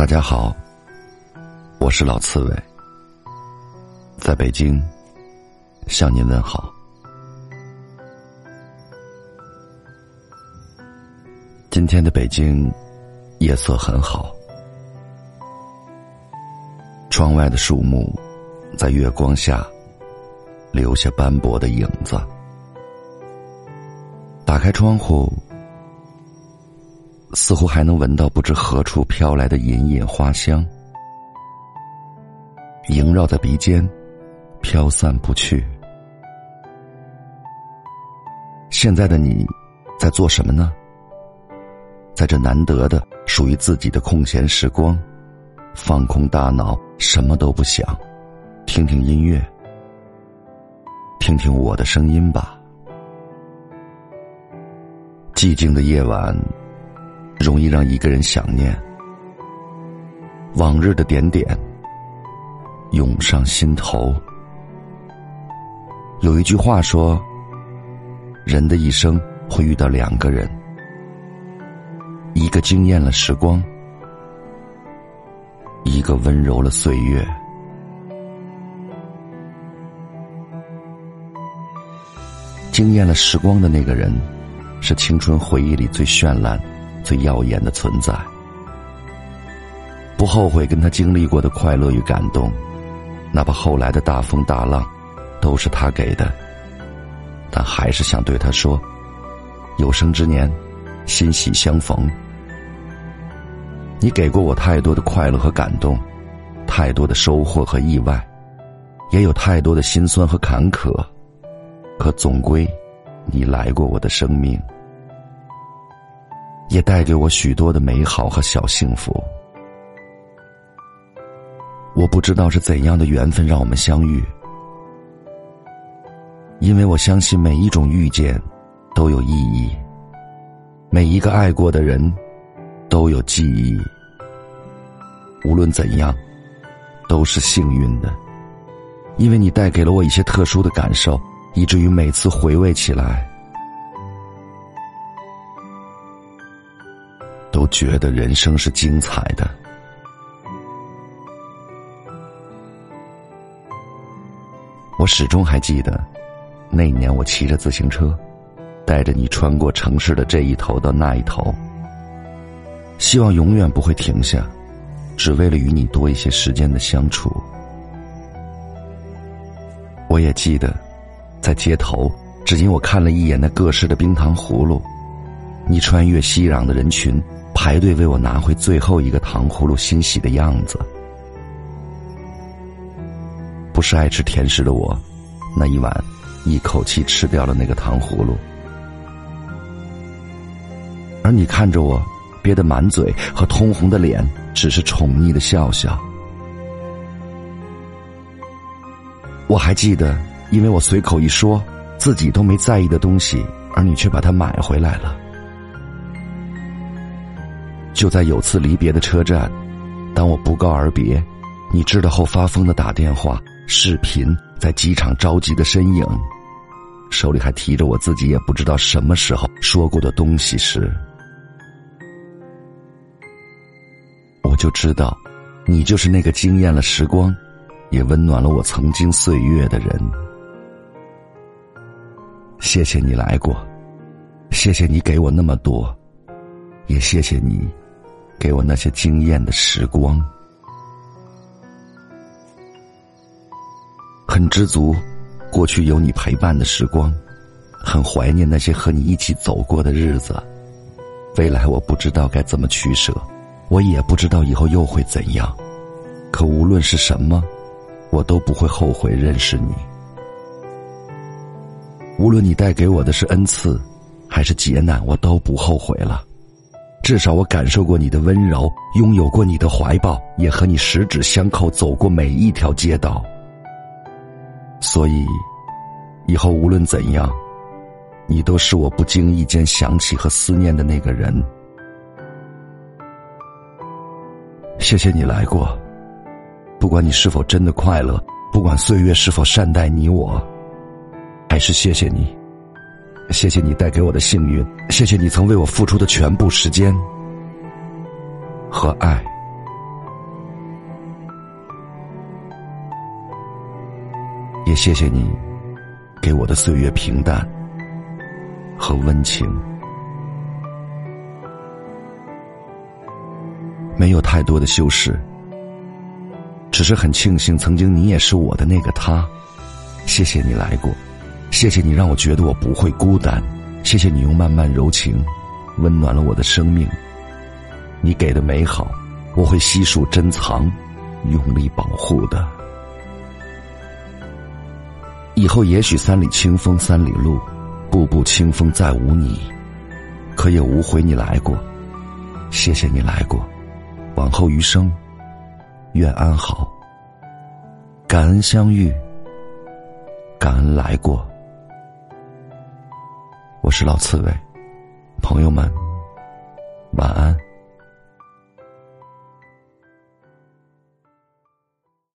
大家好，我是老刺猬，在北京向您问好。今天的北京夜色很好，窗外的树木在月光下留下斑驳的影子。打开窗户。似乎还能闻到不知何处飘来的隐隐花香，萦绕在鼻尖，飘散不去。现在的你，在做什么呢？在这难得的属于自己的空闲时光，放空大脑，什么都不想，听听音乐，听听我的声音吧。寂静的夜晚。容易让一个人想念往日的点点，涌上心头。有一句话说：“人的一生会遇到两个人，一个惊艳了时光，一个温柔了岁月。惊艳了时光的那个人，是青春回忆里最绚烂。”最耀眼的存在，不后悔跟他经历过的快乐与感动，哪怕后来的大风大浪都是他给的，但还是想对他说：有生之年，欣喜相逢。你给过我太多的快乐和感动，太多的收获和意外，也有太多的心酸和坎坷，可总归，你来过我的生命。也带给我许多的美好和小幸福。我不知道是怎样的缘分让我们相遇，因为我相信每一种遇见都有意义，每一个爱过的人都有记忆。无论怎样，都是幸运的，因为你带给了我一些特殊的感受，以至于每次回味起来。觉得人生是精彩的。我始终还记得，那年我骑着自行车，带着你穿过城市的这一头到那一头，希望永远不会停下，只为了与你多一些时间的相处。我也记得，在街头，只因我看了一眼那各式的冰糖葫芦，你穿越熙攘的人群。排队为我拿回最后一个糖葫芦，欣喜的样子。不是爱吃甜食的我，那一晚一口气吃掉了那个糖葫芦，而你看着我憋得满嘴和通红的脸，只是宠溺的笑笑。我还记得，因为我随口一说，自己都没在意的东西，而你却把它买回来了。就在有次离别的车站，当我不告而别，你知道后发疯的打电话、视频，在机场着急的身影，手里还提着我自己也不知道什么时候说过的东西时，我就知道，你就是那个惊艳了时光，也温暖了我曾经岁月的人。谢谢你来过，谢谢你给我那么多，也谢谢你。给我那些惊艳的时光，很知足，过去有你陪伴的时光，很怀念那些和你一起走过的日子。未来我不知道该怎么取舍，我也不知道以后又会怎样。可无论是什么，我都不会后悔认识你。无论你带给我的是恩赐，还是劫难，我都不后悔了。至少我感受过你的温柔，拥有过你的怀抱，也和你十指相扣走过每一条街道。所以，以后无论怎样，你都是我不经意间想起和思念的那个人。谢谢你来过，不管你是否真的快乐，不管岁月是否善待你我，还是谢谢你。谢谢你带给我的幸运谢谢你曾为我付出的全部时间和爱。也谢谢你给我的岁月平淡和温情。没有太多的修饰只是很庆幸曾经你也是我的那个他谢谢你来过。谢谢你让我觉得我不会孤单，谢谢你用漫漫柔情温暖了我的生命。你给的美好，我会悉数珍藏，用力保护的。以后也许三里清风三里路，步步清风再无你，可也无悔你来过。谢谢你来过，往后余生，愿安好。感恩相遇，感恩来过。我是老刺猬朋友们晚安。